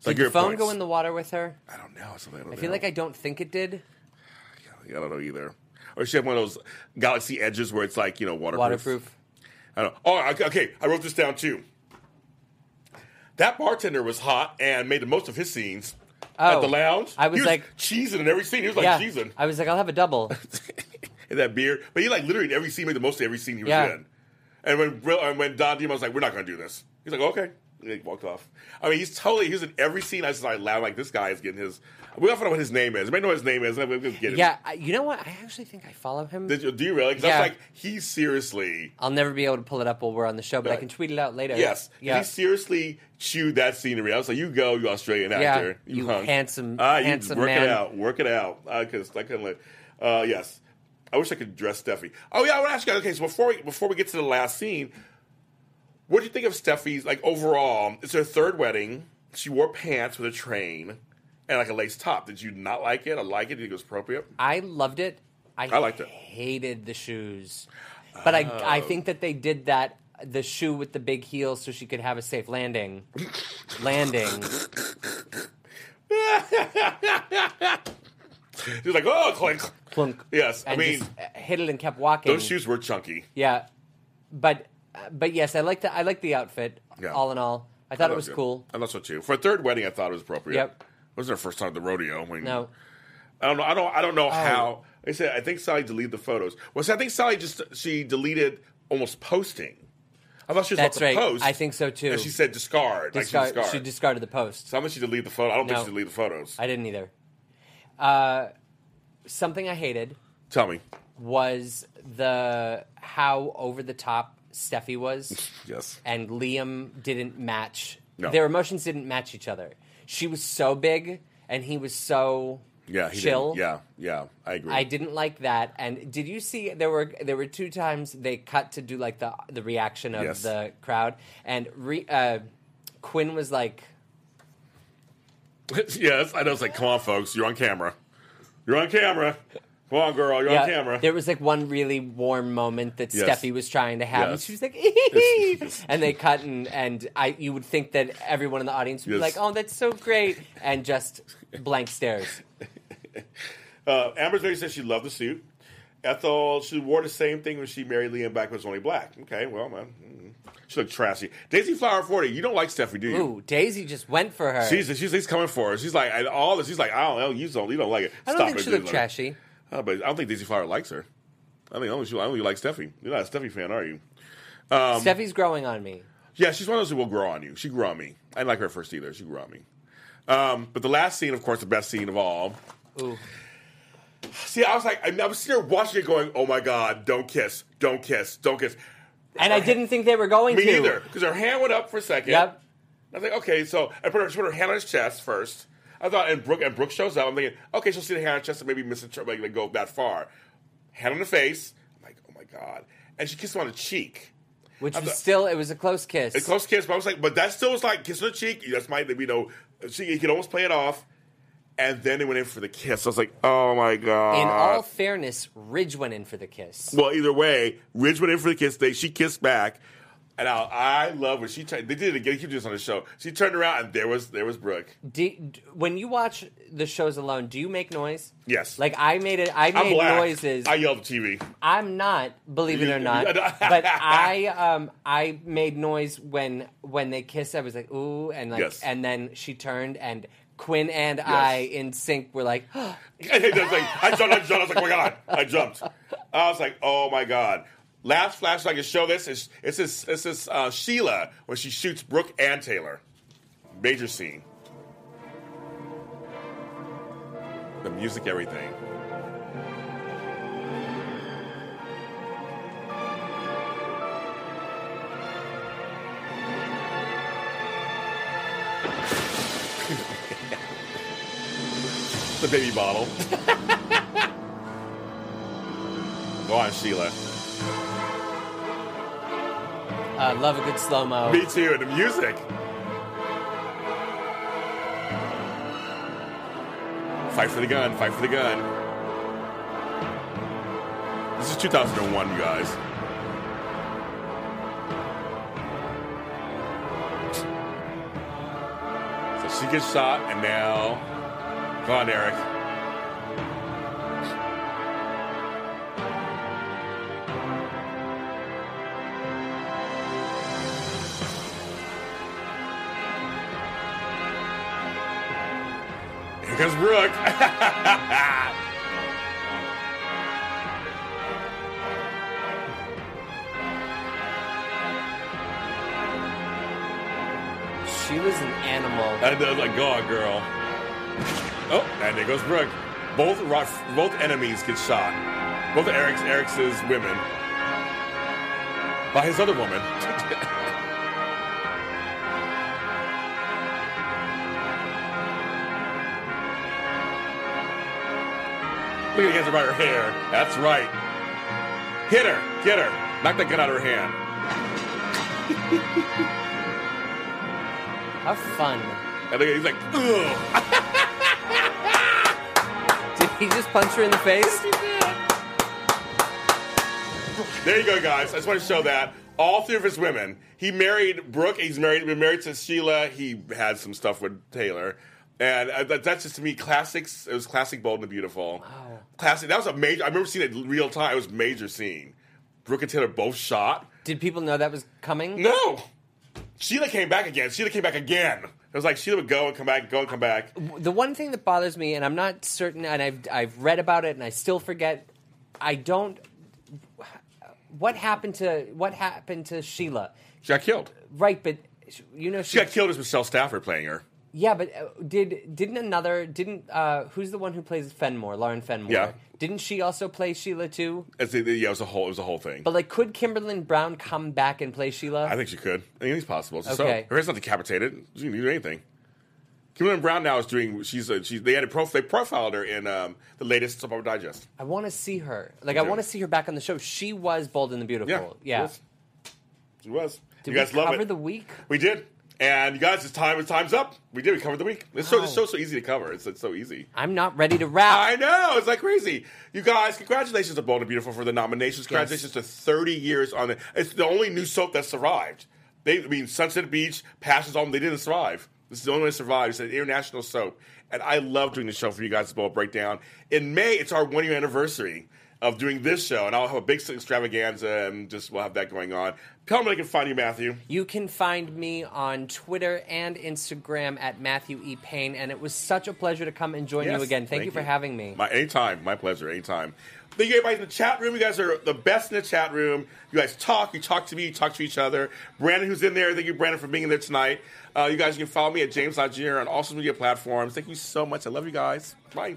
So Did your the phone points. go in the water with her? I don't know. I, feel like I don't think it did. I don't know either. Or she had one of those galaxy edges where it's like you know waterproof. Waterproof. I don't know. Oh, okay. I wrote this down too. That bartender was hot and made the most of his scenes at Oh, the lounge. I was He like- cheesing in every scene. He was like yeah, cheesing I was like, I'll have a double. in that beer. But he like literally in every scene made the most of every scene he was Yeah. in. And when and when Don Diamont was like, "We're not going to do this," he's like, "Okay." And he walked off. I mean, he's totally he's in every scene. I just like laugh like this guy is getting his. We don't know what his name is. I may know what his name is. We'll get it. yeah, I, you know what? I actually think I follow him. Did you, do you really? Because I Yeah. was like, he's seriously. I'll never be able to pull it up while we're on the show, but I can tweet it out later. Yes. Yeah. He seriously chewed that scenery. I was like, you go, you Australian Yeah, actor. you hunk. handsome- Ah, you work man. it out. Work it out. Because could, I couldn't let. Uh, yes. I wish I could dress Steffy. Oh, yeah, I want to ask you, guys. okay, so before we, before we get to the last scene, what do you think of Steffy's, like, overall? It's her third wedding. She wore pants with a train and, like, a lace top. Did you not like it? I like it. Did you think it was appropriate? I loved it. I, I liked it. Hated the shoes, but I I Oh. think that they did that the shoe with the big heel so she could have a safe landing. landing. She was like, oh, clink. Plunk. Yes, I And mean, just uh, hit it and kept walking. those shoes were chunky. Yeah, but but yes, I like the I like the outfit. Yeah. All in all, I thought it was cool. I thought so too. For a third wedding, I thought it was appropriate. Yep. It wasn't her first time at the rodeo. I mean, No, I don't know. I don't. I don't know Oh. how. I said, I think Sally deleted the photos. Well, see, I think Sally just she deleted almost posting. I thought she was that's about to right. post. I think so too. And she said discard. Discard- like she discard. she discarded the post. so I think she deleted the photo. I don't think No. she deleted the photos. I didn't either. Uh, something I hated. Tell me. was the how over the top Steffy was, Yes. and Liam didn't match. No. Their emotions didn't match each other. She was so big, and he was so Yeah. He chill. Didn't. Yeah. Yeah. I agree. I didn't like that. And did you see there were there were two times they cut to do like the the reaction of Yes. the crowd, and re, uh, Quinn was like, yes. I know. It's like, come on, folks. You're on camera. You're on camera. Come on, girl. You're on camera. There was like one really warm moment that Yes. Steffy was trying to have, and Yes. she was like, and they cut, and and I you would think that everyone in the audience would be like, oh, that's so great, and just blank stares. Uh, Amber's lady said she loved the suit. Ethel, she wore the same thing when she married Liam back when it was only black. Okay, well, man. mm. She looked trashy. Daisy Flower 40, you don't like Steffy, do you? Ooh, Daisy just went for her. She's, she's, she's coming for her. She's like, and all this, she's like, I don't know, you don't, you don't like it. I don't Stop think it, she looked trashy. Oh, but I don't think Daisy Flower likes her. I think only she, I only like Steffy. You're not a Steffy fan, are you? Um, Steffy's growing on me. Yeah, she's one of those who will grow on you. She grew on me. I didn't like her first either. She grew on me. Um, but the last scene, of course, the best scene of all. Ooh. See, I was like, I was sitting there watching it, going, "Oh my god, don't kiss, don't kiss, don't kiss." And I didn't think they were going Me to. either, because her hand went up for a second. Yep. I was like, okay, so I put her, she put her hand on his chest first. I thought, and Brooke and Brooke shows up. I'm thinking, okay, she'll see the hand on his chest and maybe miss it, like, like go that far. Hand on the face. I'm like, oh my god, and she kissed him on the cheek. Which was thought- still, it was a close kiss. A close kiss, but I was like, but that still was like kissing the cheek. That's my, you know, she, you could almost play it off. And then they went in for the kiss. I was like, oh my god. In all fairness, Ridge went in for the kiss. Well, either way, Ridge went in for the kiss. They she kissed back, and I, I love when she turned. They did it again. He did this on the show. She turned around and there was there was Brooke. Do, d- when you watch the shows alone, do you make noise? Yes, Like I made it. I made black. noises. I yelled at TV. I'm not, believe it or not. but I um I made noise when when they kissed. I was like ooh, and like Yes. and then she turned and Quinn and I in sync were like, it like, I jumped. I jumped. I was like, oh my god! I jumped. I was like, oh my god. Last flash I can show this is it's this it's this uh, Sheila when she shoots Brooke and Taylor. Major scene. The music, everything. The baby bottle. Go on, Sheila. uh, love a good slow mo. Me too, and the music. Fight for the gun, fight for the gun. This is 2001, you guys. So she gets shot, and now. Go on, Eric. Here comes Brooke. She was an animal. I was like, go on, girl. Oh, and there goes Brooke. Both both enemies get shot. Both Eric's Eric's women by his other woman. Look at he has her by her hair. That's right. Hit her. Get her. Knock that gun out of her hand. Have fun. And look at- he's like, ugh. Did he just punched her in the face? There you go, guys. I just want to show that. All three of his women. He married Brooke. He's married. Been married to Sheila. He had some stuff with Taylor, and uh, that, that's just to me classics. It was classic, bold and beautiful. Wow. Classic. That was a major. I remember seeing it in real time. It was a major scene. Brooke and Taylor both shot. Did people know that was coming? No. Sheila came back again. Sheila came back again. It was like Sheila would go and come back, go and come back. The one thing that bothers me, and I'm not certain, and I've I've read about it, and I still forget. I don't. What happened to what happened to Sheila? She got killed. Right, but you know She got killed as Michelle Stafford playing her. Yeah, but uh, did didn't another didn't uh, who's the one who plays Fenmore, Lauren Fenmore? Yeah. Didn't she also play Sheila too? It's, yeah, it was a whole it was a whole thing. But like, could Kimberlin Brown come back and play Sheila? I think she could. I think it's possible. So Okay. her head's not decapitated. She can do anything. Kimberlin Brown now is doing. She's a, she's. They had a prof, they profiled her in um, the latest Soap Opera Digest. I want to see her. Like, I want to see her back on the show. She was Bold and the Beautiful. Yeah, Yeah. She was. She was. Did you guys love it. the week? We did. And you guys, it's time. It's time's up. We did. We covered the week. This show, this Wow. show's so easy to cover. It's, it's so easy. I'm not ready to wrap. I know. It's like crazy. You guys, congratulations to Bold and Beautiful for the nominations. Congratulations to 30 years on it. It's the only new soap that survived. They, I mean, Sunset Beach, Passions on, they didn't survive. This is the only one that survived. It's an international soap. And I love doing the show for you guys, Bold Breakdown. In May, it's our one year anniversary of doing this show. And I'll have a big extravaganza and just we'll have that going on. Tell them where they can find you, Matthew. You can find me on Twitter and Instagram at Matthew E. Paine, and it was such a pleasure to come and join Yes, you again. Thank, you for having me. My anytime, my pleasure, anytime. Thank you everybody in the chat room. You guys are the best in the chat room. You guys talk, you talk to me, you talk to each other. Brandon, who's in there, thank you, Brandon, for being in there tonight. Uh, you guys you can follow me at James Lagier on all social media platforms. Thank you so much. I love you guys. Bye.